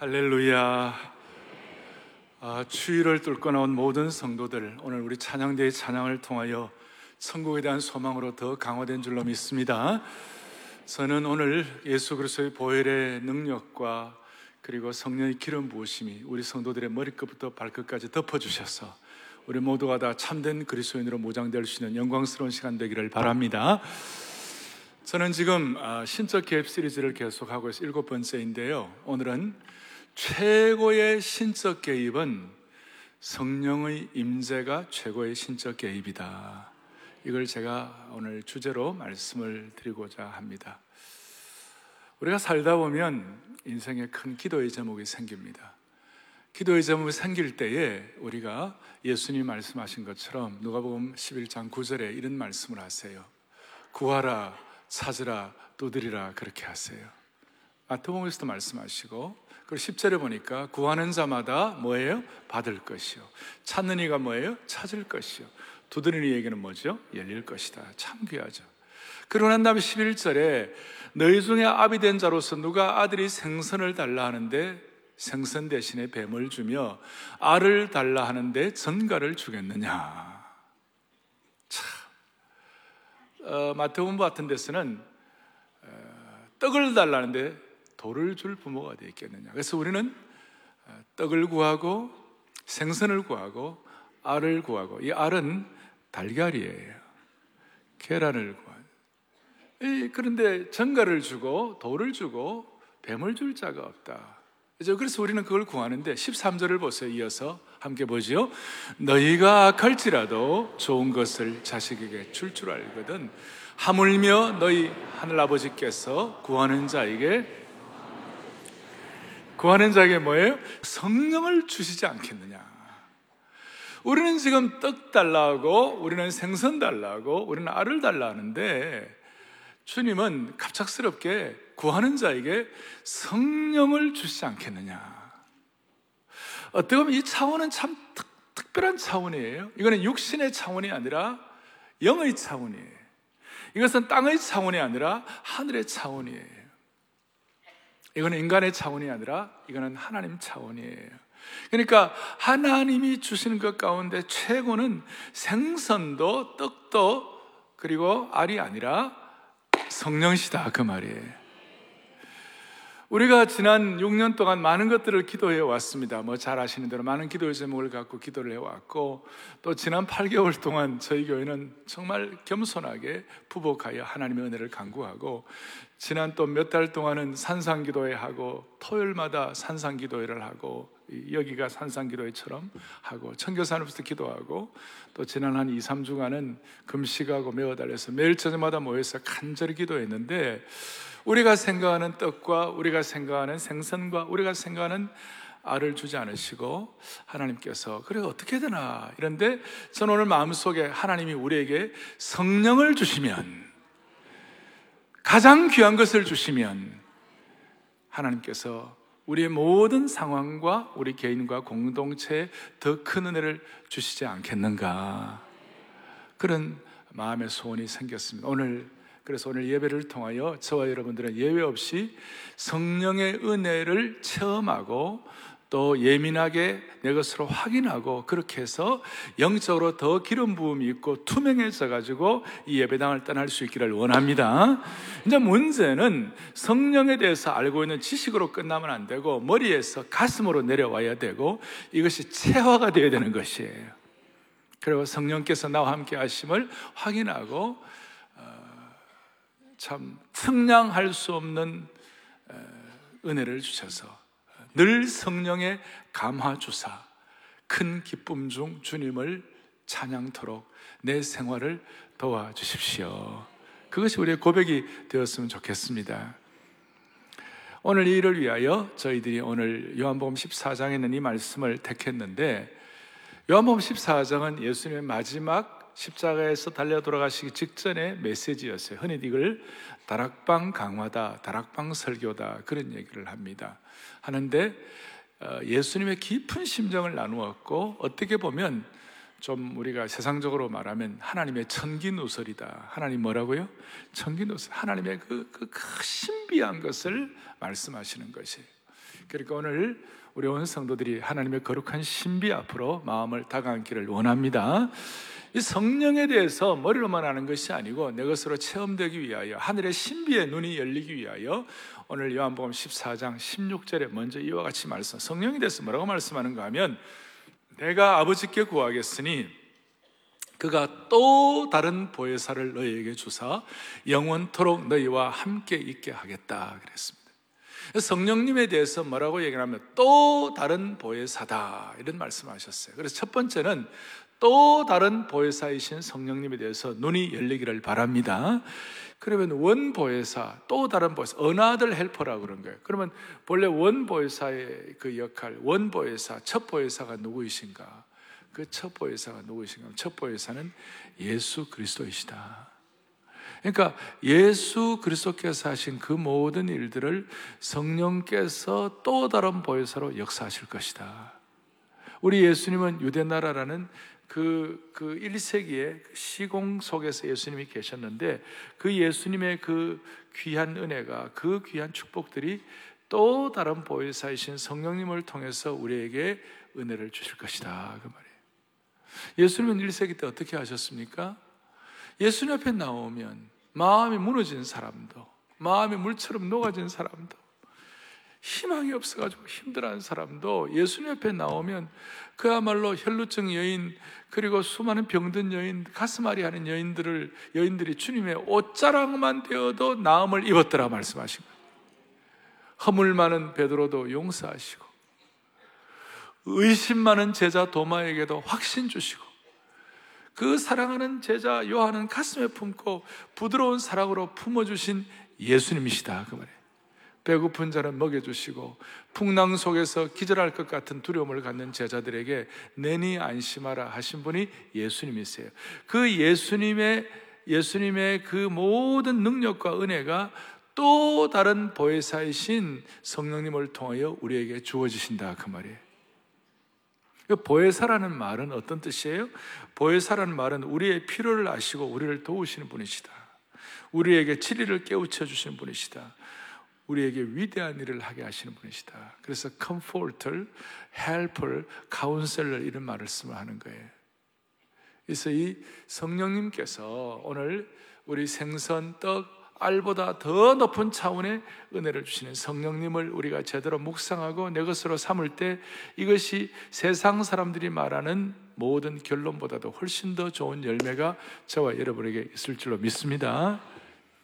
할렐루야. 아, 추위를 뚫고 나온 모든 성도들, 오늘 우리 찬양대의 찬양을 통하여 천국에 대한 소망으로 더 강화된 줄로 믿습니다. 저는 오늘 예수 그리스도의 보혈의 능력과 그리고 성령의 기름 부으심이 우리 성도들의 머리끝부터 발끝까지 덮어주셔서 우리 모두가 다 참된 그리스도인으로 모장될 수 있는 영광스러운 시간 되기를 바랍니다. 저는 지금 아, 신적 개입 시리즈를 계속하고 있어 일곱 번째인데요. 오늘은 최고의 신적 개입은 성령의 임재가 최고의 신적 개입이다. 이걸 제가 오늘 주제로 말씀을 드리고자 합니다. 우리가 살다 보면 인생에 큰 기도의 제목이 생깁니다. 기도의 제목이 생길 때에 우리가 예수님 말씀하신 것처럼 누가복음 11장 9절에 이런 말씀을 하세요. 구하라 찾으라 두드리라 그렇게 하세요. 마태복음에서도 말씀하시고 그리고 10절에 보니까 구하는 자마다 뭐예요? 받을 것이요. 찾는 이가 뭐예요? 찾을 것이요. 두드리는 이에게는 뭐죠? 열릴 것이다. 참 귀하죠. 그러고 난 다음에 11절에 너희 중에 아비 된 자로서 누가 아들이 생선을 달라 하는데 생선 대신에 뱀을 주며 알을 달라 하는데 전가를 주겠느냐. 참. 어, 마태복음 같은 데서는 어, 떡을 달라는데 돌을 줄 부모가 되어 있겠느냐. 그래서 우리는 어, 떡을 구하고 생선을 구하고 알을 구하고 이 알은 달걀이에요. 계란을 구하고. 그런데 전가를 주고 돌을 주고 뱀을 줄 자가 없다. 그래서 우리는 그걸 구하는데 13절을 보세요. 이어서 함께 보지요. 너희가 악할지라도 좋은 것을 자식에게 줄줄 알거든. 하물며 너희 하늘아버지께서 구하는 자에게 구하는 자에게 뭐예요? 성령을 주시지 않겠느냐. 우리는 지금 떡 달라고, 우리는 생선 달라고, 우리는 알을 달라 하는데, 주님은 갑작스럽게 구하는 자에게 성령을 주시지 않겠느냐. 어떻게 보면 이 차원은 참 특, 특별한 차원이에요. 이거는 육신의 차원이 아니라 영의 차원이에요. 이것은 땅의 차원이 아니라 하늘의 차원이에요. 이거는 인간의 차원이 아니라 이거는 하나님 차원이에요. 그러니까 하나님이 주시는 것 가운데 최고는 생선도 떡도 그리고 알이 아니라 성령시다 그 말이에요. 우리가 지난 6년 동안 많은 것들을 기도해 왔습니다. 뭐 잘 아시는 대로 많은 기도의 제목을 갖고 기도를 해 왔고 또 지난 8개월 동안 저희 교회는 정말 겸손하게 부복하여 하나님의 은혜를 간구하고 지난 또 몇 달 동안은 산상 기도회 하고 토요일마다 산상 기도회를 하고 여기가 산상 기도회처럼 하고 청교산으로부터 기도하고 또 지난 한 2, 3주간은 금식하고 매어 달려서 매일 저녁마다 모여서 간절히 기도했는데 우리가 생각하는 떡과 우리가 생각하는 생선과 우리가 생각하는 알을 주지 않으시고 하나님께서 그래 어떻게 되나 이런데 저는 오늘 마음속에 하나님이 우리에게 성령을 주시면 가장 귀한 것을 주시면 하나님께서 우리의 모든 상황과 우리 개인과 공동체에 더 큰 은혜를 주시지 않겠는가 그런 마음의 소원이 생겼습니다. 오늘 그래서 오늘 예배를 통하여 저와 여러분들은 예외 없이 성령의 은혜를 체험하고 또 예민하게 내 것으로 확인하고 그렇게 해서 영적으로 더 기름 부음이 있고 투명해져 가지고 이 예배당을 떠날 수 있기를 원합니다. 이제 문제는 성령에 대해서 알고 있는 지식으로 끝나면 안 되고 머리에서 가슴으로 내려와야 되고 이것이 체화가 되어야 되는 것이에요. 그리고 성령께서 나와 함께 하심을 확인하고 참 측량할 수 없는 은혜를 주셔서 늘 성령의 감화 주사 큰 기쁨 중 주님을 찬양토록 내 생활을 도와주십시오. 그것이 우리의 고백이 되었으면 좋겠습니다. 오늘 이 일을 위하여 저희들이 오늘 요한복음 14장에 있는 이 말씀을 택했는데 요한복음 14장은 예수님의 마지막 십자가에서 달려 돌아가시기 직전의 메시지였어요. 흔히 이걸 다락방 강화다, 다락방 설교다 그런 얘기를 합니다. 하는데 어, 예수님의 깊은 심정을 나누었고 어떻게 보면 좀 우리가 세상적으로 말하면 하나님의 천기누설이다. 하나님 뭐라고요? 천기누설. 하나님의 그, 그 신비한 것을 말씀하시는 것이. 그러니까 오늘 우리 온 성도들이 하나님의 거룩한 신비 앞으로 마음을 다가앉기를 원합니다. 이 성령에 대해서 머리로만 아는 것이 아니고 내 것으로 체험되기 위하여 하늘의 신비의 눈이 열리기 위하여 오늘 요한복음 14장 16절에 먼저 이와 같이 말씀 성령에 대해서 뭐라고 말씀하는가 하면 내가 아버지께 구하겠으니 그가 또 다른 보혜사를 너희에게 주사 영원토록 너희와 함께 있게 하겠다 그랬습니다. 성령님에 대해서 뭐라고 얘기하면 또 다른 보혜사다 이런 말씀하셨어요. 그래서 첫 번째는 또 다른 보혜사이신 성령님에 대해서 눈이 열리기를 바랍니다. 그러면 원 보혜사, 또 다른 보혜사, 어나들 헬퍼라고 그런 거예요. 그러면 본래 원 보혜사의 그 역할, 원 보혜사, 첫 보혜사가 누구이신가? 그 첫 보혜사가 누구이신가? 첫 보혜사는 예수 그리스도이시다. 그러니까 예수 그리스도께서 하신 그 모든 일들을 성령께서 또 다른 보혜사로 역사하실 것이다. 우리 예수님은 유대 나라라는 그, 그 1세기의 그 시공 속에서 예수님이 계셨는데 그 예수님의 그 귀한 은혜가 그 귀한 축복들이 또 다른 보혜사이신 성령님을 통해서 우리에게 은혜를 주실 것이다. 그 말이에요. 예수님은 1세기 때 어떻게 하셨습니까? 예수님 앞에 나오면 마음이 무너진 사람도, 마음이 물처럼 녹아진 사람도, 희망이 없어가지고 힘들어하는 사람도 예수님 앞에 나오면 그야말로 혈루증 여인 그리고 수많은 병든 여인 가슴앓이 하는 여인들을 여인들이 주님의 옷자락만 되어도 나음을 입었더라 말씀하신 거예요. 허물 많은 베드로도 용서하시고 의심 많은 제자 도마에게도 확신 주시고 그 사랑하는 제자 요한은 가슴에 품고 부드러운 사랑으로 품어주신 예수님이시다 그 말이에요. 배고픈 자는 먹여주시고 풍랑 속에서 기절할 것 같은 두려움을 갖는 제자들에게 내니 안심하라 하신 분이 예수님이세요. 그 예수님의 예수님의 그 모든 능력과 은혜가 또 다른 보혜사이신 성령님을 통하여 우리에게 주어지신다 그 말이에요. 그 보혜사라는 말은 어떤 뜻이에요? 보혜사라는 말은 우리의 필요를 아시고 우리를 도우시는 분이시다. 우리에게 진리를 깨우쳐 주시는 분이시다. 우리에게 위대한 일을 하게 하시는 분이시다. 그래서 comforter, helper, counselor 이런 말을 쓰면 하는 거예요. 그래서 이 성령님께서 오늘 우리 생선, 떡, 알보다 더 높은 차원의 은혜를 주시는 성령님을 우리가 제대로 묵상하고 내 것으로 삼을 때 이것이 세상 사람들이 말하는 모든 결론보다도 훨씬 더 좋은 열매가 저와 여러분에게 있을 줄로 믿습니다.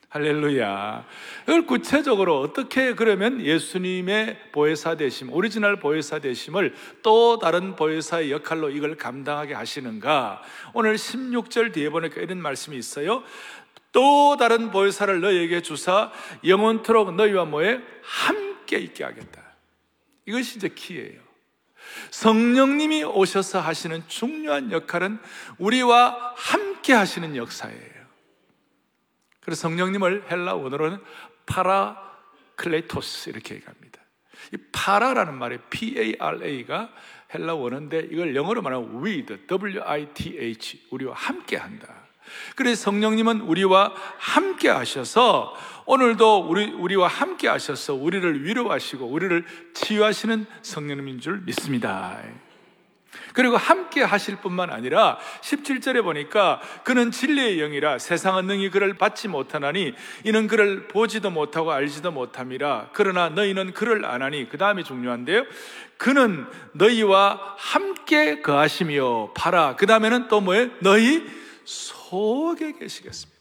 할렐루야. 이걸 구체적으로 어떻게 그러면 예수님의 보혜사 되심, 오리지널 보혜사 되심을 또 다른 보혜사의 역할로 이걸 감당하게 하시는가? 오늘 16절 뒤에 보니까 이런 말씀이 있어요. 또 다른 보혜사를 너희에게 주사 영원토록 너희와 뭐에 함께 있게 하겠다. 이것이 이제 키예요. 성령님이 오셔서 하시는 중요한 역할은 우리와 함께 하시는 역사예요. 그래서 성령님을 헬라 원어로는 파라클레토스 이렇게 얘기합니다. 이 파라라는 말이 P-A-R-A가 헬라 원어인데 이걸 영어로 말하면 with, W-I-T-H, 우리와 함께 한다. 그래서 성령님은 우리와 함께 하셔서 오늘도 우리, 우리와 함께 하셔서 우리를 위로하시고 우리를 치유하시는 성령님인 줄 믿습니다. 그리고 함께 하실 뿐만 아니라 17절에 보니까 그는 진리의 영이라 세상은 능히 그를 받지 못하나니 이는 그를 보지도 못하고 알지도 못함이라. 그러나 너희는 그를 안하니 그 다음이 중요한데요. 그는 너희와 함께 거하시며 봐라. 그 다음에는 또 뭐예요? 너희 속에 계시겠습니다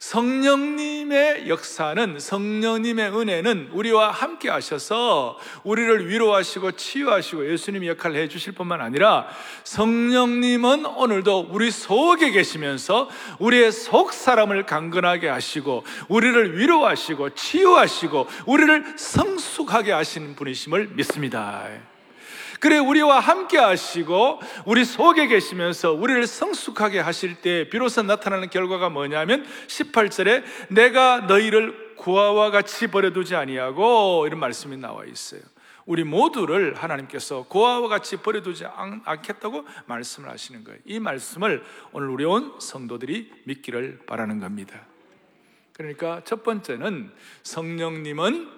성령님의 역사는 성령님의 은혜는 우리와 함께 하셔서 우리를 위로하시고 치유하시고 예수님 역할을 해 주실 뿐만 아니라 성령님은 오늘도 우리 속에 계시면서 우리의 속 사람을 강건하게 하시고 우리를 위로하시고 치유하시고 우리를 성숙하게 하시는 분이심을 믿습니다. 그래 우리와 함께 하시고 우리 속에 계시면서 우리를 성숙하게 하실 때 비로소 나타나는 결과가 뭐냐면 18절에 내가 너희를 구하와 같이 버려두지 아니하고 이런 말씀이 나와 있어요. 우리 모두를 하나님께서 고아와 같이 버려두지 않겠다고 말씀을 하시는 거예요. 이 말씀을 오늘 우리 온 성도들이 믿기를 바라는 겁니다. 그러니까 첫 번째는 성령님은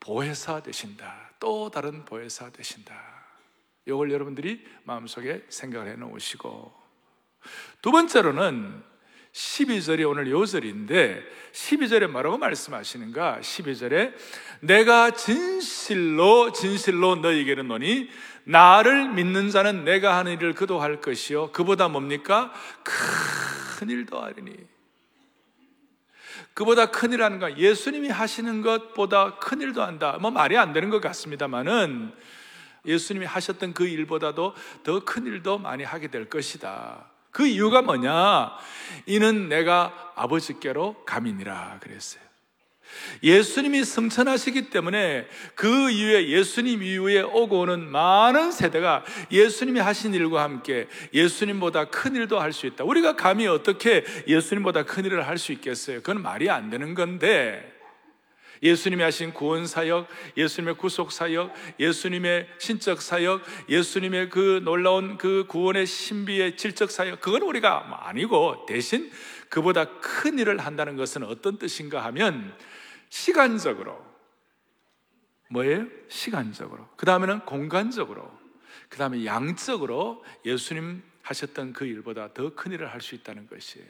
보혜사 되신다. 또 다른 보혜사 되신다. 이걸 여러분들이 마음속에 생각을 해 놓으시고 두 번째로는 12절이 오늘 요절인데 12절에 뭐라고 말씀하시는가? 12절에 내가 진실로 진실로 너희에게는 노니 나를 믿는 자는 내가 하는 일을 그도 할 것이요 그보다 뭡니까? 큰 일도 하리니 그보다 큰 일하는 거 예수님이 하시는 것보다 큰 일도 한다. 뭐 말이 안 되는 것 같습니다만은 예수님이 하셨던 그 일보다도 더 큰 일도 많이 하게 될 것이다. 그 이유가 뭐냐? 이는 내가 아버지께로 감이니라 그랬어요. 예수님이 승천하시기 때문에 그 이후에 예수님 이후에 오고 오는 많은 세대가 예수님이 하신 일과 함께 예수님보다 큰 일도 할 수 있다. 우리가 감히 어떻게 예수님보다 큰 일을 할 수 있겠어요? 그건 말이 안 되는 건데 예수님이 하신 구원 사역, 예수님의 구속 사역, 예수님의 신적 사역, 예수님의 그 놀라운 그 구원의 신비의 질적 사역, 그건 우리가 아니고 대신 그보다 큰 일을 한다는 것은 어떤 뜻인가 하면 시간적으로 뭐예요? 시간적으로. 그 다음에는 공간적으로. 그 다음에 양적으로 예수님 하셨던 그 일보다 더 큰 일을 할 수 있다는 것이에요.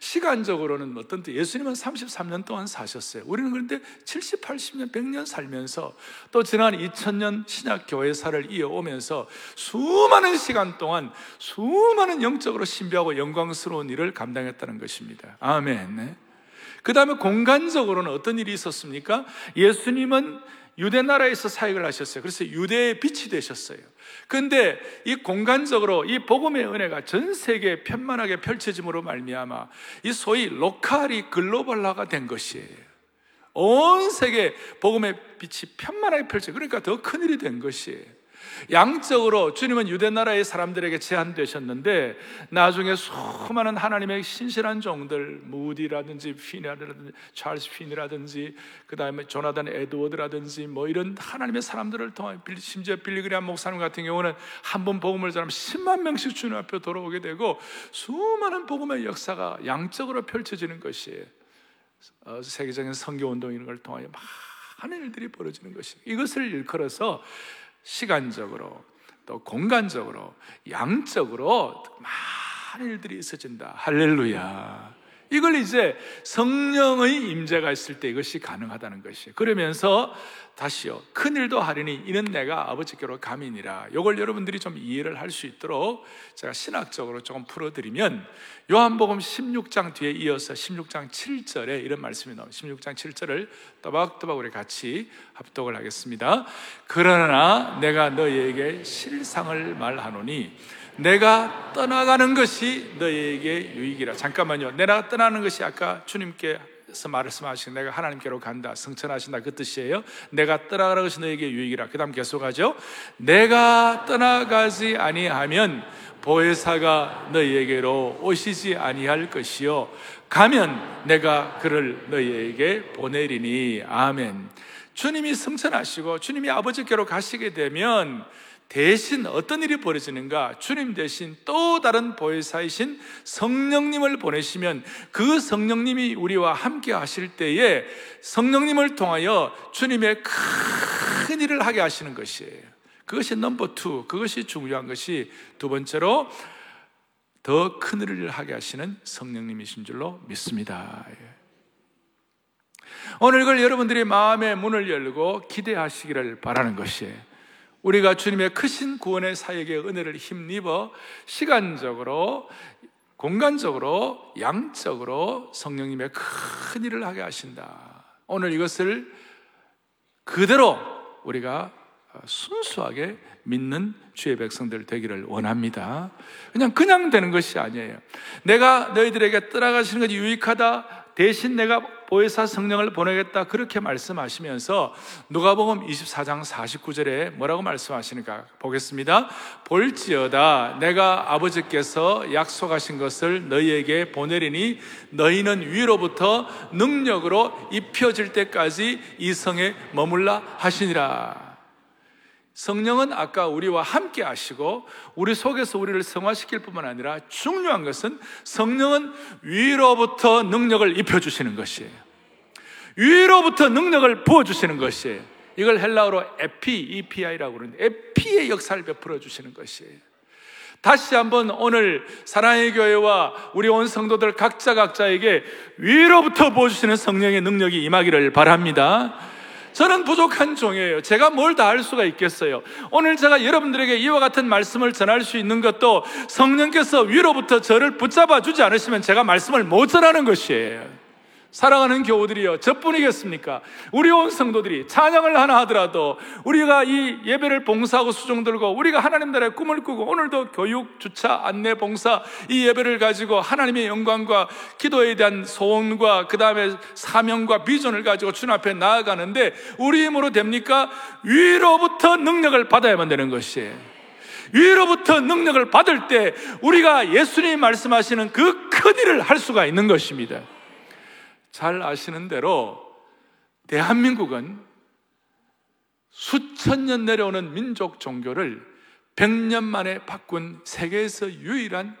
시간적으로는 어떤 때 예수님은 33년 동안 사셨어요. 우리는 그런데 70, 80년, 100년 살면서 또 지난 2000년 신약 교회사를 이어오면서 수많은 시간 동안 수많은 영적으로 신비하고 영광스러운 일을 감당했다는 것입니다. 아멘. 네. 그 다음에 공간적으로는 어떤 일이 있었습니까? 예수님은 유대 나라에서 사역을 하셨어요. 그래서 유대의 빛이 되셨어요. 근데 이 공간적으로 이 복음의 은혜가 전 세계에 편만하게 펼쳐짐으로 말미암아 이 소위 로컬이 글로벌화가 된 것이에요. 온 세계 복음의 빛이 편만하게 펼쳐 그러니까 더 큰 일이 된 것이에요. 양적으로 주님은 유대 나라의 사람들에게 제한되셨는데 나중에 수많은 하나님의 신실한 종들 무디라든지 피니라든지 찰스 피니라든지 그 다음에 조나단 에드워드라든지 뭐 이런 하나님의 사람들을 통해 심지어 빌리그리안 목사님 같은 경우는 한 번 복음을 전하면 10만 명씩 주님 앞에 돌아오게 되고 수많은 복음의 역사가 양적으로 펼쳐지는 것이에요. 어, 세계적인 선교 운동 이런 걸 통하여 많은 일들이 벌어지는 것이에요. 이것을 일컬어서 시간적으로 또 공간적으로 양적으로 많은 일들이 있어진다. 할렐루야. 이걸 이제 성령의 임재가 있을 때 이것이 가능하다는 것이에요. 그러면서 다시요. 큰 일도 하리니 이는 내가 아버지께로 감이니라. 이걸 여러분들이 좀 이해를 할 수 있도록 제가 신학적으로 조금 풀어드리면 요한복음 16장 뒤에 이어서 16장 7절에 이런 말씀이 나옵니다. 16장 7절을 또박또박 우리 같이 합독을 하겠습니다. 그러나 내가 너희에게 실상을 말하노니 내가 떠나가는 것이 너희에게 유익이라. 잠깐만요. 내가 떠나는 것이 아까 주님께 서 말씀하신 내가 하나님께로 간다, 성천하신다 그 뜻이에요. 내가 떠나가는 것이 너에게 유익이라. 그 다음 계속하죠. 내가 떠나가지 아니하면 보혜사가 너희에게로 오시지 아니할 것이요. 가면 내가 그를 너희에게 보내리니. 아멘. 주님이 성천하시고 주님이 아버지께로 가시게 되면 대신 어떤 일이 벌어지는가? 주님 대신 또 다른 보혜사이신 성령님을 보내시면 그 성령님이 우리와 함께 하실 때에 성령님을 통하여 주님의 큰 일을 하게 하시는 것이에요. 그것이 number two, 그것이 중요한 것이 두 번째로 더 큰 일을 하게 하시는 성령님이신 줄로 믿습니다. 예. 오늘 이걸 여러분들이 마음의 문을 열고 기대하시기를 바라는 것이에요. 우리가 주님의 크신 구원의 사역의 은혜를 힘입어 시간적으로 공간적으로 양적으로 성령님의 큰 일을 하게 하신다. 오늘 이것을 그대로 우리가 순수하게 믿는 주의 백성들 되기를 원합니다. 그냥 그냥 되는 것이 아니에요. 내가 너희들에게 떠나가시는 것이 유익하다. 대신 내가 보혜사 성령을 보내겠다 그렇게 말씀하시면서 누가복음 24장 49절에 뭐라고 말씀하시는가 보겠습니다. 볼지어다 내가 아버지께서 약속하신 것을 너희에게 보내리니 너희는 위로부터 능력으로 입혀질 때까지 이 성에 머물라 하시니라. 성령은 아까 우리와 함께 하시고 우리 속에서 우리를 성화시킬 뿐만 아니라 중요한 것은 성령은 위로부터 능력을 입혀주시는 것이에요. 위로부터 능력을 부어주시는 것이에요. 이걸 헬라어로 에피, EPI라고 그러는데 에피의 역사를 베풀어 주시는 것이에요. 다시 한번 오늘 사랑의 교회와 우리 온 성도들 각자 각자에게 위로부터 부어주시는 성령의 능력이 임하기를 바랍니다. 저는 부족한 종이에요. 제가 뭘 다 할 수가 있겠어요. 오늘 제가 여러분들에게 이와 같은 말씀을 전할 수 있는 것도 성령께서 위로부터 저를 붙잡아 주지 않으시면 제가 말씀을 못 전하는 것이에요. 사랑하는 교우들이여 저뿐이겠습니까? 우리 온 성도들이 찬양을 하나 하더라도 우리가 이 예배를 봉사하고 수종 들고 우리가 하나님 나라의 꿈을 꾸고 오늘도 교육, 주차, 안내, 봉사 이 예배를 가지고 하나님의 영광과 기도에 대한 소원과 그 다음에 사명과 비전을 가지고 주님 앞에 나아가는데 우리 힘으로 됩니까? 위로부터 능력을 받아야만 되는 것이에요. 위로부터 능력을 받을 때 우리가 예수님이 말씀하시는 그 큰 일을 할 수가 있는 것입니다. 잘 아시는 대로 대한민국은 수천 년 내려오는 민족 종교를 100년 만에 바꾼 세계에서 유일한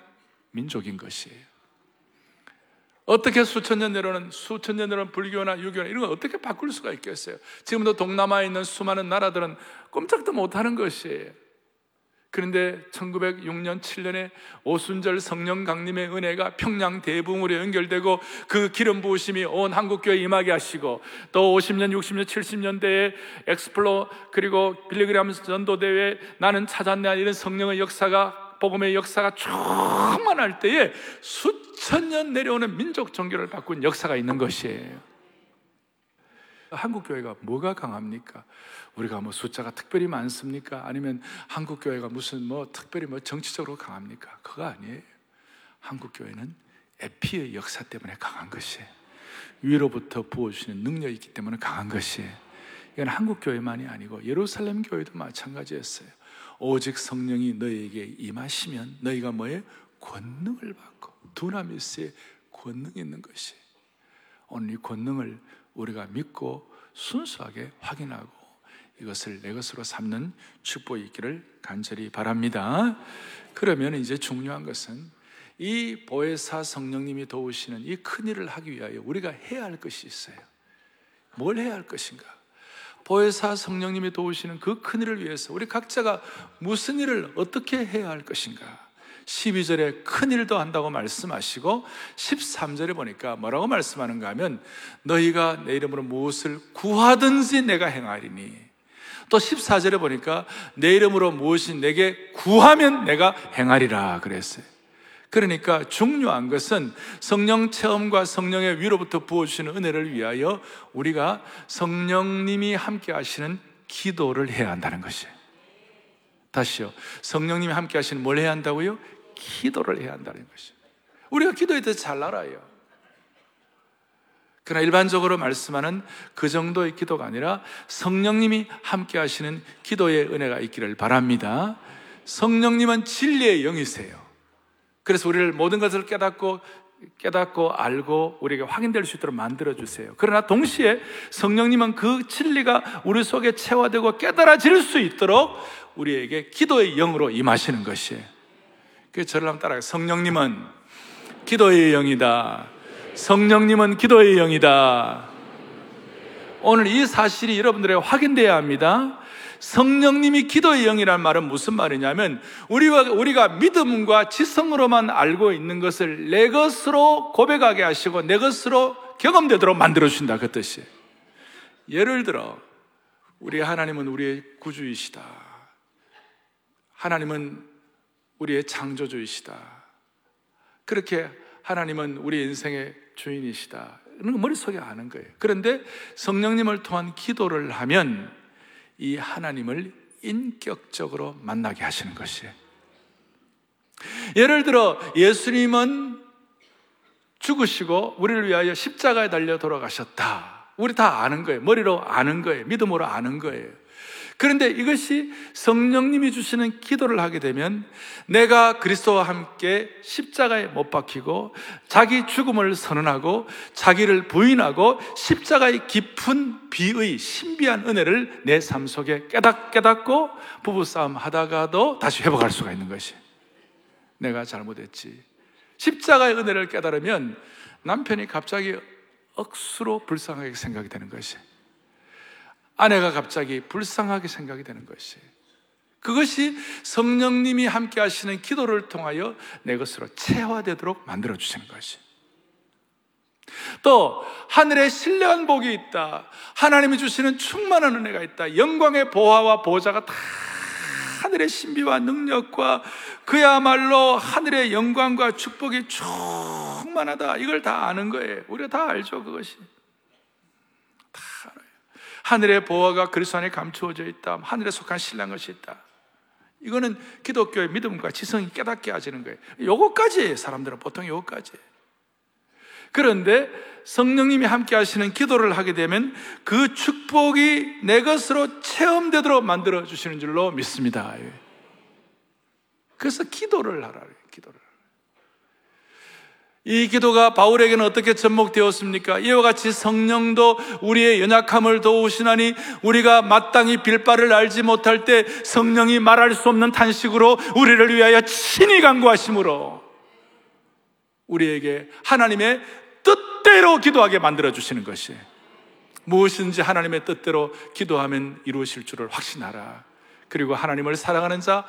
민족인 것이에요. 어떻게 수천 년 내려오는 수천 년 내려오는 불교나 유교나 이런 걸 어떻게 바꿀 수가 있겠어요? 지금도 동남아에 있는 수많은 나라들은 꼼짝도 못하는 것이에요. 그런데 1906년 7년에 오순절 성령 강림의 은혜가 평양 대붕으로 연결되고 그 기름 부으심이 온 한국교회 임하게 하시고 또 50년, 60년, 70년대에 엑스플로 그리고 빌리그램 전도대회 나는 찾았네 이런 성령의 역사가 복음의 역사가 충만할 때에 수천 년 내려오는 민족 종교를 바꾼 역사가 있는 것이에요. 한국 교회가 뭐가 강합니까? 우리가 뭐 숫자가 특별히 많습니까? 아니면 한국 교회가 무슨 뭐 특별히 뭐 정치적으로 강합니까? 그거 아니에요. 한국 교회는 에피의 역사 때문에 강한 것이에요. 위로부터 부어주시는 능력이 있기 때문에 강한 것이에요. 이건 한국 교회만이 아니고 예루살렘 교회도 마찬가지였어요. 오직 성령이 너희에게 임하시면 너희가 뭐에 권능을 받고 두나미스의 권능이 있는 것이 오늘 이 권능을 우리가 믿고 순수하게 확인하고 이것을 내 것으로 삼는 축복이 있기를 간절히 바랍니다. 그러면 이제 중요한 것은 이 보혜사 성령님이 도우시는 이 큰 일을 하기 위하여 우리가 해야 할 것이 있어요. 뭘 해야 할 것인가? 보혜사 성령님이 도우시는 그 큰 일을 위해서 우리 각자가 무슨 일을 어떻게 해야 할 것인가? 12절에 큰 일도 한다고 말씀하시고 13절에 보니까 뭐라고 말씀하는가 하면 너희가 내 이름으로 무엇을 구하든지 내가 행하리니 또 14절에 보니까 내 이름으로 무엇이 내게 구하면 내가 행하리라 그랬어요. 그러니까 중요한 것은 성령 체험과 성령의 위로부터 부어주시는 은혜를 위하여 우리가 성령님이 함께 하시는 기도를 해야 한다는 것이에요. 다시요. 성령님이 함께 하시는 뭘 해야 한다고요? 기도를 해야 한다는 것이에요. 우리가 기도에 대해서 잘 알아요. 그러나 일반적으로 말씀하는 그 정도의 기도가 아니라 성령님이 함께 하시는 기도의 은혜가 있기를 바랍니다. 성령님은 진리의 영이세요. 그래서 우리를 모든 것을 깨닫고 깨닫고 알고 우리에게 확인될 수 있도록 만들어 주세요. 그러나 동시에 성령님은 그 진리가 우리 속에 체화되고 깨달아질 수 있도록 우리에게 기도의 영으로 임하시는 것이에요. 그 저를 한번 따라가 성령님은 기도의 영이다. 성령님은 기도의 영이다. 오늘 이 사실이 여러분들에게 확인되어야 합니다. 성령님이 기도의 영이라는 말은 무슨 말이냐면 우리가 우리가 믿음과 지성으로만 알고 있는 것을 내 것으로 고백하게 하시고 내 것으로 경험되도록 만들어 주신다 그 뜻이. 예를 들어 우리 하나님은 우리의 구주이시다. 하나님은 우리의 창조주이시다. 그렇게 하나님은 우리 인생의 주인이시다. 이런 거 머릿속에 아는 거예요. 그런데 성령님을 통한 기도를 하면 이 하나님을 인격적으로 만나게 하시는 것이에요. 예를 들어 예수님은 죽으시고 우리를 위하여 십자가에 달려 돌아가셨다. 우리 다 아는 거예요. 머리로 아는 거예요. 믿음으로 아는 거예요. 그런데 이것이 성령님이 주시는 기도를 하게 되면 내가 그리스도와 함께 십자가에 못 박히고 자기 죽음을 선언하고 자기를 부인하고 십자가의 깊은 비의 신비한 은혜를 내 삶 속에 깨닫, 깨닫고 부부싸움 하다가도 다시 회복할 수가 있는 것이. 내가 잘못했지. 십자가의 은혜를 깨달으면 남편이 갑자기 억수로 불쌍하게 생각이 되는 것이 아내가 갑자기 불쌍하게 생각이 되는 것이 그것이 성령님이 함께 하시는 기도를 통하여 내 것으로 체화되도록 만들어 주시는 것이 또 하늘에 신령한 복이 있다. 하나님이 주시는 충만한 은혜가 있다. 영광의 보화와 보좌가 다 하늘의 신비와 능력과 그야말로 하늘의 영광과 축복이 충만하다. 이걸 다 아는 거예요. 우리가 다 알죠, 그것이. 하늘의 보화가 그리스도 안에 감추어져 있다. 하늘에 속한 신랑 것이 있다. 이거는 기독교의 믿음과 지성이 깨닫게 하시는 거예요. 요거까지 사람들은 보통 요거까지. 그런데 성령님이 함께 하시는 기도를 하게 되면 그 축복이 내 것으로 체험되도록 만들어 주시는 줄로 믿습니다. 그래서 기도를 하라. 기도를. 이 기도가 바울에게는 어떻게 접목되었습니까? 이와 같이 성령도 우리의 연약함을 도우시나니 우리가 마땅히 빌바를 알지 못할 때 성령이 말할 수 없는 탄식으로 우리를 위하여 친히 간구하심으로 우리에게 하나님의 뜻대로 기도하게 만들어 주시는 것이 무엇인지 하나님의 뜻대로 기도하면 이루어질 줄을 확신하라. 그리고 하나님을 사랑하는 자,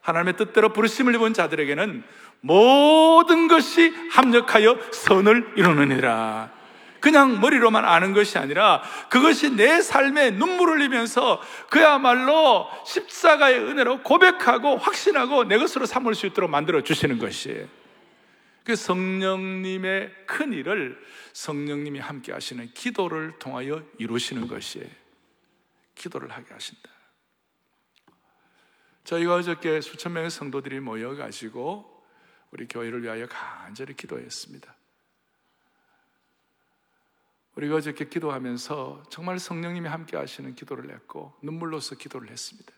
하나님의 뜻대로 부르심을 입은 자들에게는 모든 것이 합력하여 선을 이루느니라. 그냥 머리로만 아는 것이 아니라 그것이 내 삶에 눈물을 흘리면서 그야말로 십자가의 은혜로 고백하고 확신하고 내 것으로 삼을 수 있도록 만들어 주시는 것이에요. 그 성령님의 큰 일을 성령님이 함께 하시는 기도를 통하여 이루시는 것이에요. 기도를 하게 하신다. 저희가 어저께 수천 명의 성도들이 모여가지고 우리 교회를 위하여 간절히 기도했습니다. 우리가 어저께 기도하면서 정말 성령님이 함께 하시는 기도를 했고 눈물로서 기도를 했습니다.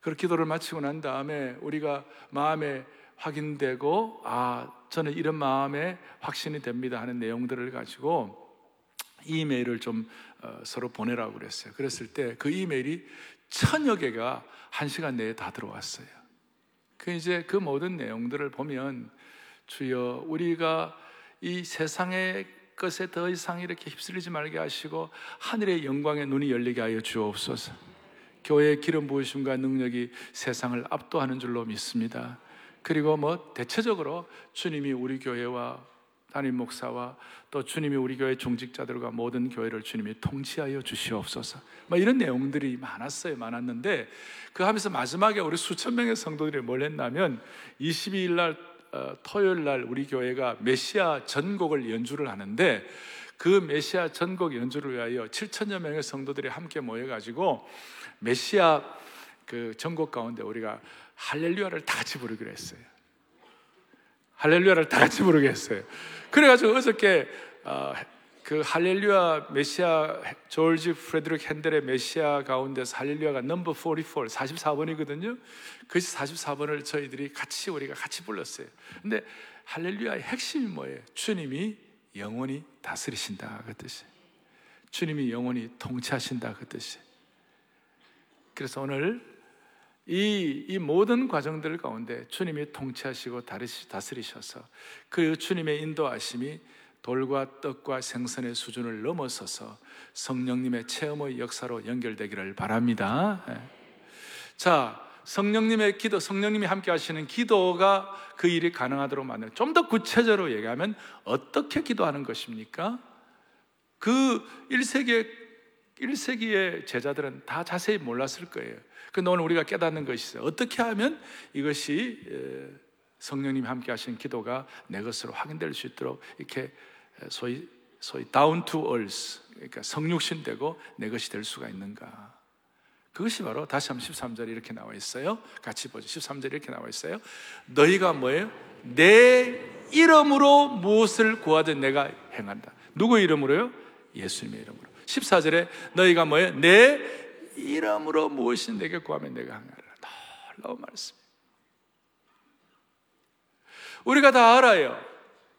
그 기도를 마치고 난 다음에 우리가 마음에 확인되고 아 저는 이런 마음에 확신이 됩니다 하는 내용들을 가지고 이메일을 좀 어, 서로 보내라고 그랬어요. 그랬을 때 그 이메일이 천여 개가 한 시간 내에 다 들어왔어요. 그 이제 그 모든 내용들을 보면 주여 우리가 이 세상의 것에 더 이상 이렇게 휩쓸리지 말게 하시고 하늘의 영광의 눈이 열리게 하여 주옵소서. 교회의 기름 부으심과 능력이 세상을 압도하는 줄로 믿습니다. 그리고 뭐 대체적으로 주님이 우리 교회와 담임 목사와 또 주님이 우리 교회 종직자들과 모든 교회를 주님이 통치하여 주시옵소서. 뭐 이런 내용들이 많았어요. 많았는데 그 하면서 마지막에 우리 수천 명의 성도들이 뭘 했냐면 22일 날 어, 토요일 날 우리 교회가 메시아 전곡을 연주를 하는데 그 메시아 전곡 연주를 위하여 7천여 명의 성도들이 함께 모여 가지고 메시아 그 전곡 가운데 우리가 할렐루야를 다 같이 부르기로 했어요. 할렐루야를 다 같이 부르게 했어요. 그래가지고 어저께 어, 그 할렐루야 메시아 조지 프레드릭 핸델의 메시아 가운데서 할렐루야가 넘버 44, 44번이거든요. 그 44번을 저희들이 같이 우리가 같이 불렀어요. 근데 할렐루야의 핵심이 뭐예요? 주님이 영원히 다스리신다 그 뜻이. 주님이 영원히 통치하신다 그 뜻이. 그래서 오늘 이, 이 모든 과정들 가운데 주님이 통치하시고 다스리셔서 그 주님의 인도하심이 돌과 떡과 생선의 수준을 넘어서서 성령님의 체험의 역사로 연결되기를 바랍니다. 예. 자, 성령님의 기도, 성령님이 함께 하시는 기도가 그 일이 가능하도록 만드는 좀더 구체적으로 얘기하면 어떻게 기도하는 것입니까? 그 1세기의, 1세기의 제자들은 다 자세히 몰랐을 거예요. 근데 오늘 우리가 깨닫는 것이 있어요. 어떻게 하면 이것이 성령님이 함께 하신 기도가 내 것으로 확인될 수 있도록 이렇게 소위 소위 down to earth 그러니까 성육신 되고 내 것이 될 수가 있는가? 그것이 바로 다시 한번 13절에 이렇게 나와 있어요. 같이 보죠. 13절에 이렇게 나와 있어요. 너희가 뭐예요? 내 이름으로 무엇을 구하든 내가 행한다. 누구 이름으로요? 예수님의 이름으로. 14절에 너희가 뭐예요? 내 이름으로 무엇이 내게 구하면 내가 하리라. 놀라운 말씀. 우리가 다 알아요.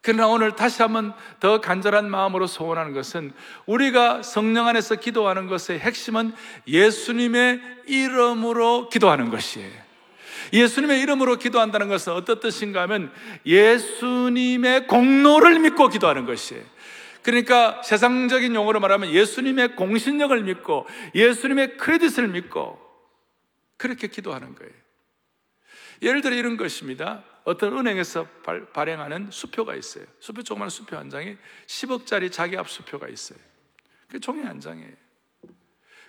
그러나 오늘 다시 한번 더 간절한 마음으로 소원하는 것은 우리가 성령 안에서 기도하는 것의 핵심은 예수님의 이름으로 기도하는 것이에요. 예수님의 이름으로 기도한다는 것은 어떤 뜻인가 하면 예수님의 공로를 믿고 기도하는 것이에요. 그러니까 세상적인 용어로 말하면 예수님의 공신력을 믿고 예수님의 크레딧을 믿고 그렇게 기도하는 거예요. 예를 들어 이런 것입니다. 어떤 은행에서 발, 행하는 수표가 있어요. 수표 조그마한 수표 한 장에 10억짜리 자기 앞 수표가 있어요. 그 종이 한 장이에요.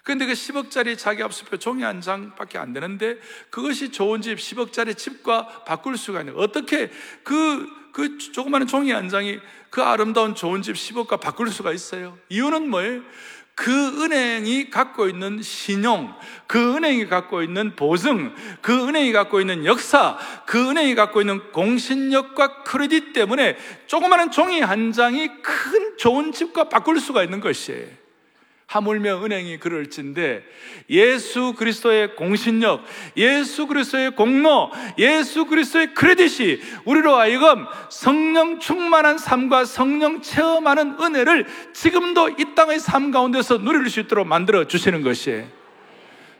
그런데 그 10억짜리 자기 앞 수표 종이 한 장밖에 안 되는데 그것이 좋은 집 10억짜리 집과 바꿀 수가 있는 어떻게 그, 그 조그마한 종이 한 장이 그 아름다운 좋은 집 10억과 바꿀 수가 있어요? 이유는 뭐예요? 그 은행이 갖고 있는 신용, 그 은행이 갖고 있는 보증, 그 은행이 갖고 있는 역사, 그 은행이 갖고 있는 공신력과 크레딧 때문에 조그마한 종이 한 장이 큰 좋은 집과 바꿀 수가 있는 것이에요. 하물며 은행이 그럴진데 예수 그리스도의 공신력, 예수 그리스도의 공로, 예수 그리스도의 크레딧이 우리로 하여금 성령 충만한 삶과 성령 체험하는 은혜를 지금도 이 땅의 삶 가운데서 누릴 수 있도록 만들어 주시는 것이에요.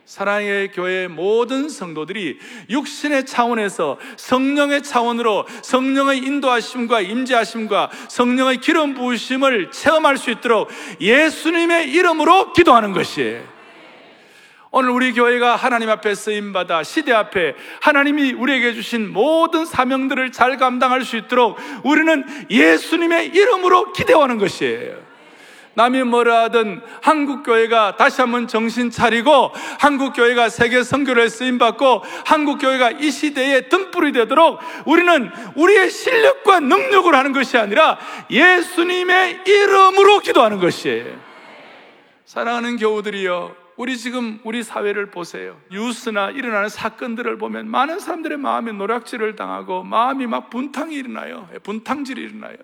사랑의 교회 모든 성도들이 육신의 차원에서 성령의 차원으로 성령의 인도하심과 임재하심과 성령의 기름 부으심을 체험할 수 있도록 예수님의 이름으로 기도하는 것이에요. 오늘 우리 교회가 하나님 앞에 쓰임받아 시대 앞에 하나님이 우리에게 주신 모든 사명들을 잘 감당할 수 있도록 우리는 예수님의 이름으로 기대하는 것이에요. 남이 뭐라 하든 한국 교회가 다시 한번 정신 차리고 한국 교회가 세계 선교를 쓰임 받고 한국 교회가 이 시대에 등불이 되도록 우리는 우리의 실력과 능력으로 하는 것이 아니라 예수님의 이름으로 기도하는 것이에요. 사랑하는 교우들이여, 우리 지금 우리 사회를 보세요. 뉴스나 일어나는 사건들을 보면 많은 사람들의 마음이 노략질을 당하고 마음이 막 분탕이 일어나요. 분탕질이 일어나요.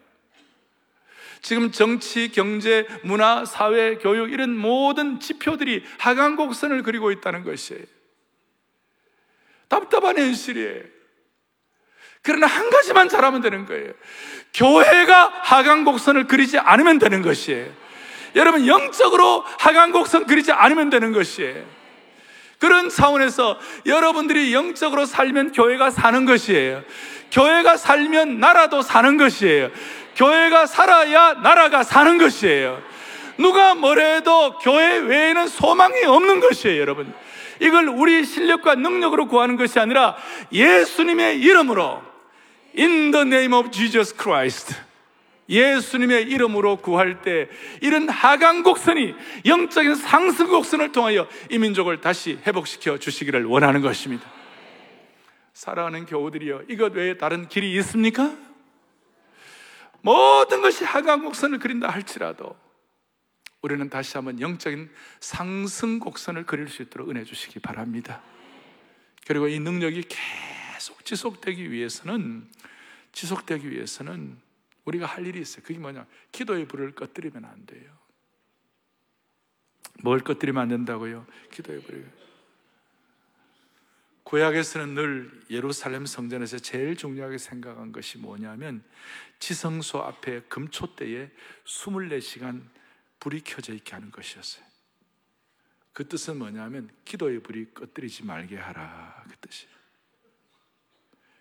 지금 정치, 경제, 문화, 사회, 교육 이런 모든 지표들이 하강 곡선을 그리고 있다는 것이에요. 답답한 현실이에요. 그러나 한 가지만 잘하면 되는 거예요. 교회가 하강 곡선을 그리지 않으면 되는 것이에요. 여러분 영적으로 하강 곡선 그리지 않으면 되는 것이에요. 그런 차원에서 여러분들이 영적으로 살면 교회가 사는 것이에요. 교회가 살면 나라도 사는 것이에요. 교회가 살아야 나라가 사는 것이에요. 누가 뭐래도 교회 외에는 소망이 없는 것이에요, 여러분. 이걸 우리 실력과 능력으로 구하는 것이 아니라 예수님의 이름으로 In the name of Jesus Christ. 예수님의 이름으로 구할 때 이런 하강 곡선이 영적인 상승 곡선을 통하여 이 민족을 다시 회복시켜 주시기를 원하는 것입니다. 사랑하는 교우들이여, 이것 외에 다른 길이 있습니까? 모든 것이 하강 곡선을 그린다 할지라도 우리는 다시 한번 영적인 상승 곡선을 그릴 수 있도록 은혜 주시기 바랍니다. 그리고 이 능력이 계속 지속되기 위해서는 지속되기 위해서는 우리가 할 일이 있어요. 그게 뭐냐? 기도의 불을 꺼뜨리면 안 돼요. 뭘 꺼뜨리면 안 된다고요? 기도의 불을. 구약에서는 늘 예루살렘 성전에서 제일 중요하게 생각한 것이 뭐냐면 지성소 앞에 금초대에 24시간 불이 켜져 있게 하는 것이었어요. 그 뜻은 뭐냐면 기도의 불이 꺼뜨리지 말게 하라 그 뜻이에요.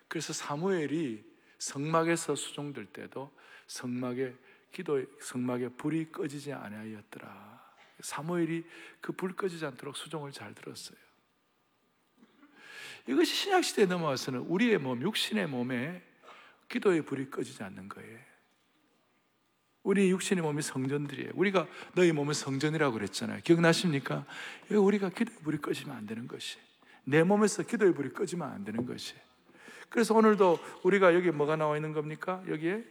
그래서 사무엘이 성막에서 수종될 때도 성막에 기도의 성막에 불이 꺼지지 아니하였더라. 사무엘이 그 불 꺼지지 않도록 수종을 잘 들었어요. 이것이 신약시대에 넘어와서는 우리의 몸, 육신의 몸에 기도의 불이 꺼지지 않는 거예요. 우리 육신의 몸이 성전들이에요. 우리가 너희 몸은 성전이라고 그랬잖아요. 기억나십니까? 우리가 기도의 불이 꺼지면 안 되는 것이. 내 몸에서 기도의 불이 꺼지면 안 되는 것이. 그래서 오늘도 우리가 여기 뭐가 나와 있는 겁니까? 여기에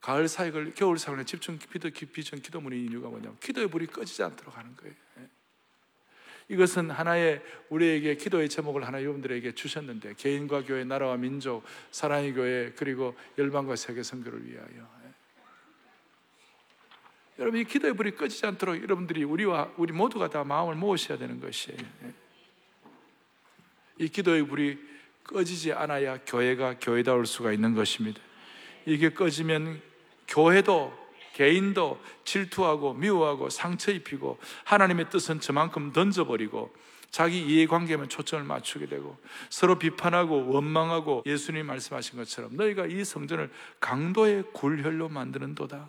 가을 사역을 겨울 사역을 집중 기도 비전 기도문의 이유가 뭐냐면 기도의 불이 꺼지지 않도록 하는 거예요. 이것은 하나의 우리에게 기도의 제목을 하나 여러분들에게 주셨는데 개인과 교회, 나라와 민족, 사랑의 교회 그리고 열방과 세계 선교를 위하여 예. 여러분 이 기도의 불이 꺼지지 않도록 여러분들이 우리와 우리 모두가 다 마음을 모으셔야 되는 것이에요. 예. 이 기도의 불이 꺼지지 않아야 교회가 교회다울 수가 있는 것입니다. 이게 꺼지면 교회도 개인도 질투하고 미워하고 상처 입히고 하나님의 뜻은 저만큼 던져버리고 자기 이해관계만 초점을 맞추게 되고 서로 비판하고 원망하고 예수님 말씀하신 것처럼 너희가 이 성전을 강도의 굴혈로 만드는 도다.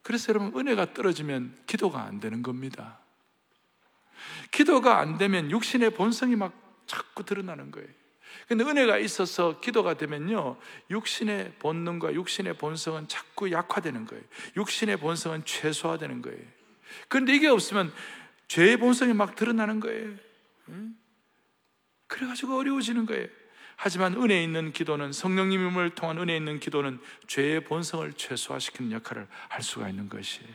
그래서 여러분 은혜가 떨어지면 기도가 안 되는 겁니다. 기도가 안 되면 육신의 본성이 막 자꾸 드러나는 거예요. 근데 은혜가 있어서 기도가 되면요, 육신의 본능과 육신의 본성은 자꾸 약화되는 거예요. 육신의 본성은 최소화되는 거예요. 그런데 이게 없으면 죄의 본성이 막 드러나는 거예요. 그래가지고 어려워지는 거예요. 하지만 은혜 있는 기도는 성령님을 통한 은혜 있는 기도는 죄의 본성을 최소화시키는 역할을 할 수가 있는 것이에요.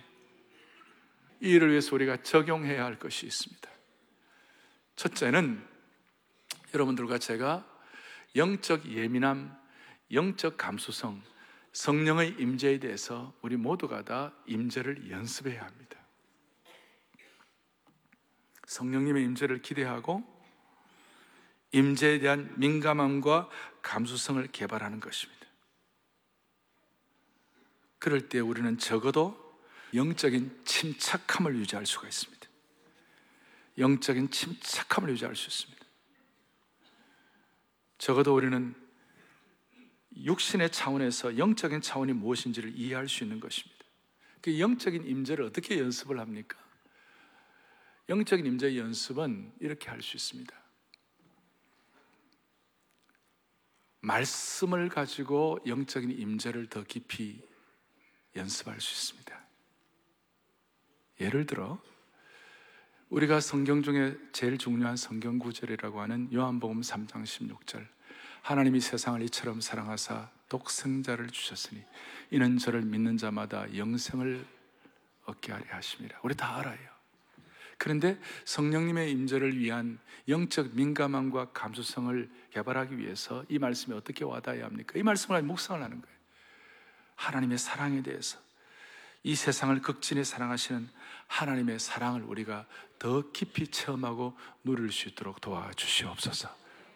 이 일을 위해서 우리가 적용해야 할 것이 있습니다. 첫째는 여러분들과 제가 영적 예민함, 영적 감수성, 성령의 임재에 대해서 우리 모두가 다 임재를 연습해야 합니다. 성령님의 임재를 기대하고 임재에 대한 민감함과 감수성을 개발하는 것입니다. 그럴 때 우리는 적어도 영적인 침착함을 유지할 수가 있습니다. 영적인 침착함을 유지할 수 있습니다. 적어도 우리는 육신의 차원에서 영적인 차원이 무엇인지를 이해할 수 있는 것입니다. 그 영적인 임재를 어떻게 연습을 합니까? 영적인 임재 연습은 이렇게 할 수 있습니다. 말씀을 가지고 영적인 임재를 더 깊이 연습할 수 있습니다. 예를 들어 우리가 성경 중에 제일 중요한 성경 구절이라고 하는 요한복음 3장 16절. 하나님이 세상을 이처럼 사랑하사 독생자를 주셨으니 이는 저를 믿는 자마다 영생을 얻게 하심이라. 우리 다 알아요. 그런데 성령님의 임재를 위한 영적 민감함과 감수성을 개발하기 위해서 이 말씀이 어떻게 와닿아야 합니까? 이 말씀을 묵상을 하는 거예요. 하나님의 사랑에 대해서 이 세상을 극진히 사랑하시는 하나님의 사랑을 우리가 더 깊이 체험하고 누릴 수 있도록 도와주시옵소서.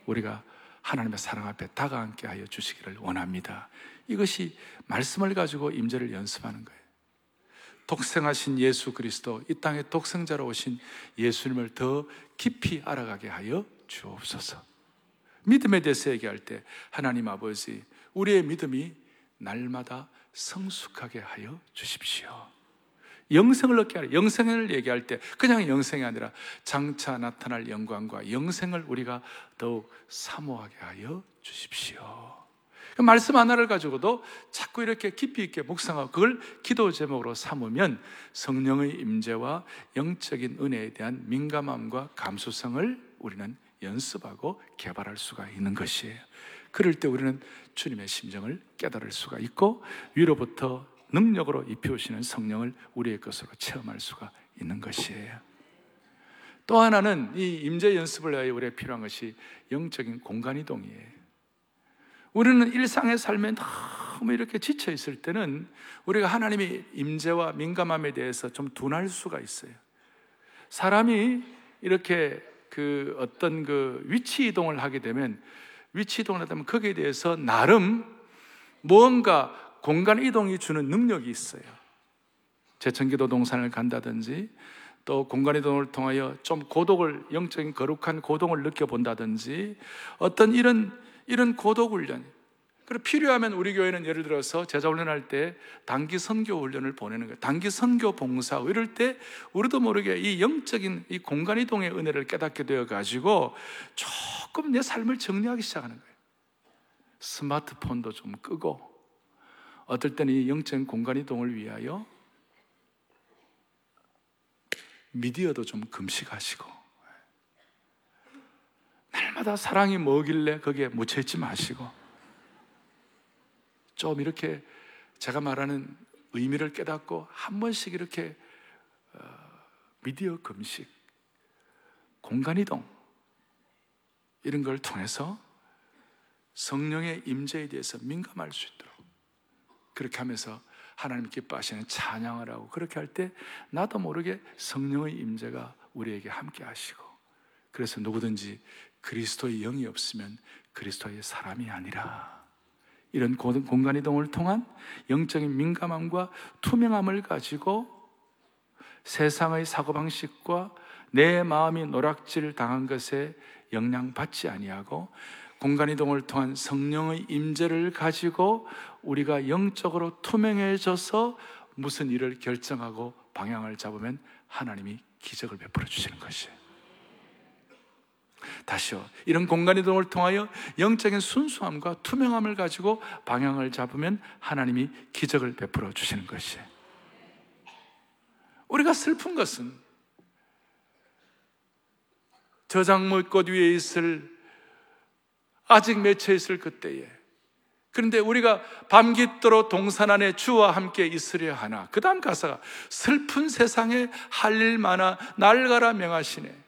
우리가 하나님의 사랑 앞에 다가앉게 하여 주시기를 원합니다. 이것이 말씀을 가지고 임재를 연습하는 거예요. 독생하신 예수 그리스도, 이 땅에 독생자로 오신 예수님을 더 깊이 알아가게 하여 주옵소서. 믿음에 대해서 얘기할 때 하나님 아버지, 우리의 믿음이 날마다 성숙하게 하여 주십시오. 영생을 얻게 하라. 영생을 얘기할 때 그냥 영생이 아니라 장차 나타날 영광과 영생을 우리가 더욱 사모하게 하여 주십시오. 그 말씀 하나를 가지고도 자꾸 이렇게 깊이 있게 묵상하고 그걸 기도 제목으로 삼으면 성령의 임재와 영적인 은혜에 대한 민감함과 감수성을 우리는 연습하고 개발할 수가 있는 것이에요. 그럴 때 우리는 주님의 심정을 깨달을 수가 있고 위로부터 능력으로 입혀오시는 성령을 우리의 것으로 체험할 수가 있는 것이에요. 또 하나는 이 임재 연습을 위하여 우리에 필요한 것이 영적인 공간 이동이에요. 우리는 일상의 삶에 너무 이렇게 지쳐 있을 때는 우리가 하나님의 임재와 민감함에 대해서 좀 둔할 수가 있어요. 사람이 이렇게 그 어떤 그 위치 이동을 하게 되면 위치 이동을 하다 보면 거기에 대해서 나름 무언가 공간 이동이 주는 능력이 있어요. 제천기도 동산을 간다든지 또 공간 이동을 통하여 좀 고독을 영적인 거룩한 고독을 느껴본다든지 어떤 이런 이런 고독 훈련 그리고 필요하면 우리 교회는 예를 들어서 제자 훈련할 때 단기 선교 훈련을 보내는 거예요. 단기 선교 봉사 이럴 때 우리도 모르게 이 영적인 이 공간 이동의 은혜를 깨닫게 되어 가지고 조금 내 삶을 정리하기 시작하는 거예요. 스마트폰도 좀 끄고 어떨 때는 이 영적인 공간 이동을 위하여 미디어도 좀 금식하시고 날마다 사랑이 뭐길래 거기에 묻혀있지 마시고 좀 이렇게 제가 말하는 의미를 깨닫고 한 번씩 이렇게 어, 미디어 금식, 공간 이동 이런 걸 통해서 성령의 임재에 대해서 민감할 수 있도록 그렇게 하면서 하나님 기뻐하시는 찬양을 하고 그렇게 할 때 나도 모르게 성령의 임재가 우리에게 함께 하시고 그래서 누구든지 그리스도의 영이 없으면 그리스도의 사람이 아니라 이런 공간 이동을 통한 영적인 민감함과 투명함을 가지고 세상의 사고방식과 내 마음이 노락질 당한 것에 영향받지 아니하고 공간 이동을 통한 성령의 임재를 가지고 우리가 영적으로 투명해져서 무슨 일을 결정하고 방향을 잡으면 하나님이 기적을 베풀어 주시는 것이에요. 다시요. 이런 공간 이동을 통하여 영적인 순수함과 투명함을 가지고 방향을 잡으면 하나님이 기적을 베풀어 주시는 것이에요. 우리가 슬픈 것은 저장물꽃 위에 있을 아직 맺혀 있을 그때에 그런데 우리가 밤깃도록 동산 안에 주와 함께 있으려 하나 그 다음 가사가 슬픈 세상에 할 일 많아 날가라 명하시네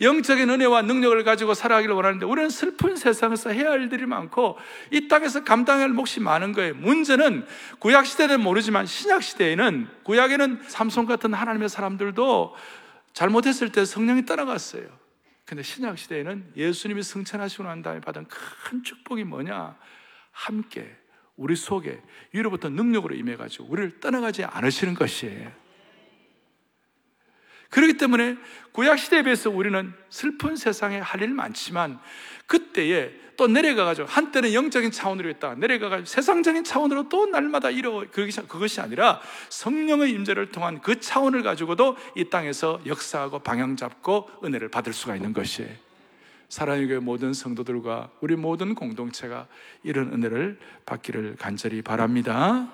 영적인 은혜와 능력을 가지고 살아가기를 원하는데 우리는 슬픈 세상에서 해야 할 일들이 많고 이 땅에서 감당할 몫이 많은 거예요. 문제는 구약 시대는 모르지만 신약 시대에는 구약에는 삼손 같은 하나님의 사람들도 잘못했을 때 성령이 떠나갔어요. 근데 신약 시대에는 예수님이 승천하시고 난 다음에 받은 큰 축복이 뭐냐? 함께 우리 속에 위로부터 능력으로 임해가지고 우리를 떠나가지 않으시는 것이에요. 그렇기 때문에 구약 시대에 비해서 우리는 슬픈 세상에 할 일 많지만 그때에 또 내려가가지고 한때는 영적인 차원으로 있다 내려가가지고 세상적인 차원으로 또 날마다 이뤄 그것이 아니라 성령의 임재를 통한 그 차원을 가지고도 이 땅에서 역사하고 방향 잡고 은혜를 받을 수가 있는 것이에요. 사랑의 교회 모든 성도들과 우리 모든 공동체가 이런 은혜를 받기를 간절히 바랍니다.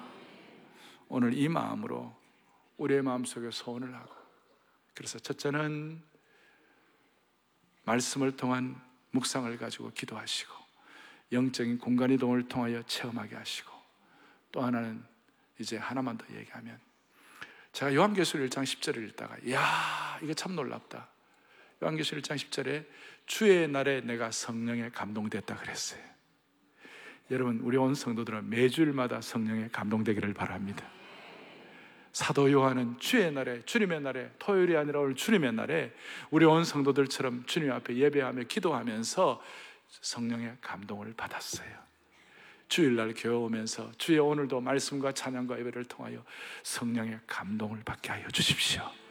오늘 이 마음으로 우리의 마음속에 소원을 하고 그래서 첫째는 말씀을 통한 묵상을 가지고 기도하시고 영적인 공간 이동을 통하여 체험하게 하시고 또 하나는 이제 하나만 더 얘기하면 제가 요한계시록 1장 10절을 읽다가 야 이게 참 놀랍다. 요한계시록 1장 10절에 주의 날에 내가 성령에 감동됐다 그랬어요. 여러분 우리 온 성도들은 매주일마다 성령에 감동되기를 바랍니다. 사도 요한은 주의 날에 주님의 날에 토요일이 아니라 오늘 주님의 날에 우리 온 성도들처럼 주님 앞에 예배하며 기도하면서 성령의 감동을 받았어요. 주일날 교회 오면서 주의 오늘도 말씀과 찬양과 예배를 통하여 성령의 감동을 받게 하여 주십시오.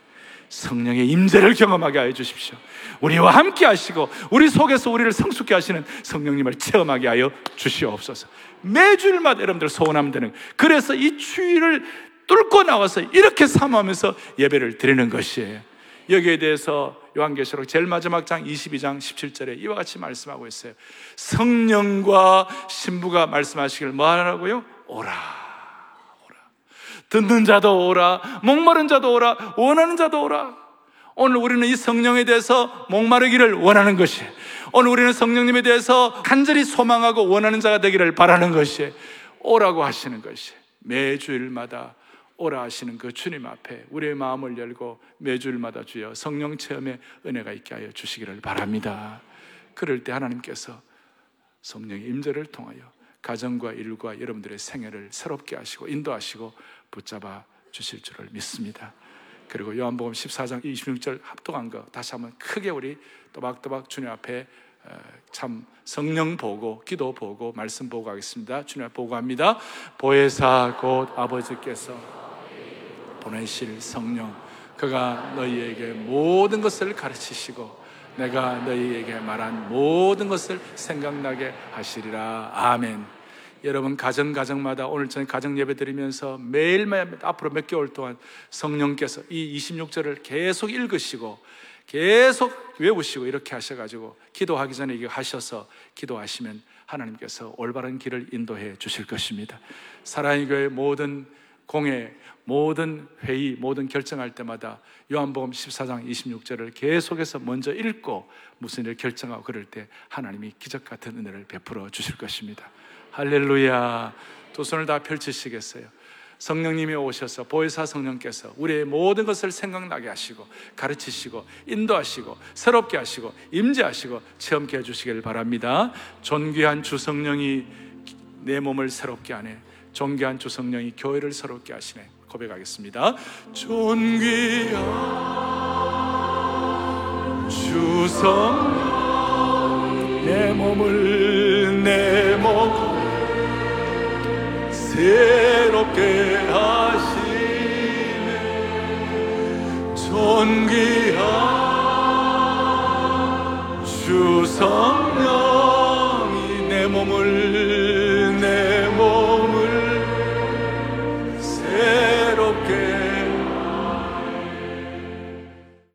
성령의 임재를 경험하게 하여 주십시오. 우리와 함께 하시고 우리 속에서 우리를 성숙케 하시는 성령님을 체험하게 하여 주시옵소서. 매주일마다 여러분들 소원하면 되는 그래서 이 추위를 뚫고 나와서 이렇게 사모하면서 예배를 드리는 것이에요. 여기에 대해서 요한계시록 제일 마지막 장 22장 17절에 이와 같이 말씀하고 있어요. 성령과 신부가 말씀하시길 뭐 하라고요? 오라. 오라. 듣는 자도 오라. 목마른 자도 오라. 원하는 자도 오라. 오늘 우리는 이 성령에 대해서 목마르기를 원하는 것이 오늘 우리는 성령님에 대해서 간절히 소망하고 원하는 자가 되기를 바라는 것이 오라고 하시는 것이 매주일마다 오라 하시는 그 주님 앞에 우리의 마음을 열고 매주일마다 주여 성령 체험의 은혜가 있게 하여 주시기를 바랍니다. 그럴 때 하나님께서 성령의 임재를 통하여 가정과 일과 여러분들의 생애를 새롭게 하시고 인도하시고 붙잡아 주실 줄을 믿습니다. 그리고 요한복음 14장 26절 합독한 거 다시 한번 크게 우리 또박또박 주님 앞에 어, 참 성령 보고 기도 보고 말씀 보고 하겠습니다. 주님 앞에 보고합니다. 보혜사 곧 아버지께서 보내실 성령 그가 너희에게 모든 것을 가르치시고 내가 너희에게 말한 모든 것을 생각나게 하시리라 아멘 여러분 가정 가정마다 오늘 저녁 가정 예배 드리면서 매일매일 앞으로 몇 개월 동안 성령께서 이 26절을 계속 읽으시고 계속 외우시고 이렇게 하셔가지고 기도하기 전에 이거 하셔서 기도하시면 하나님께서 올바른 길을 인도해 주실 것입니다. 사랑의 교회 모든 공회, 모든 회의, 모든 결정할 때마다 요한복음 14장 26절을 계속해서 먼저 읽고 무슨 일을 결정하고 그럴 때 하나님이 기적 같은 은혜를 베풀어 주실 것입니다. 할렐루야. 두 손을 다 펼치시겠어요? 성령님이 오셔서 보혜사 성령께서 우리의 모든 것을 생각나게 하시고 가르치시고 인도하시고 새롭게 하시고 임재하시고 체험케 해주시길 바랍니다. 존귀한 주 성령이 내 몸을 새롭게 하네. 존귀한 주 성령이 교회를 새롭게 하시네. 고백하겠습니다. 존귀한 주 성령 내 몸을 새롭게 하시네 존귀한 주 성령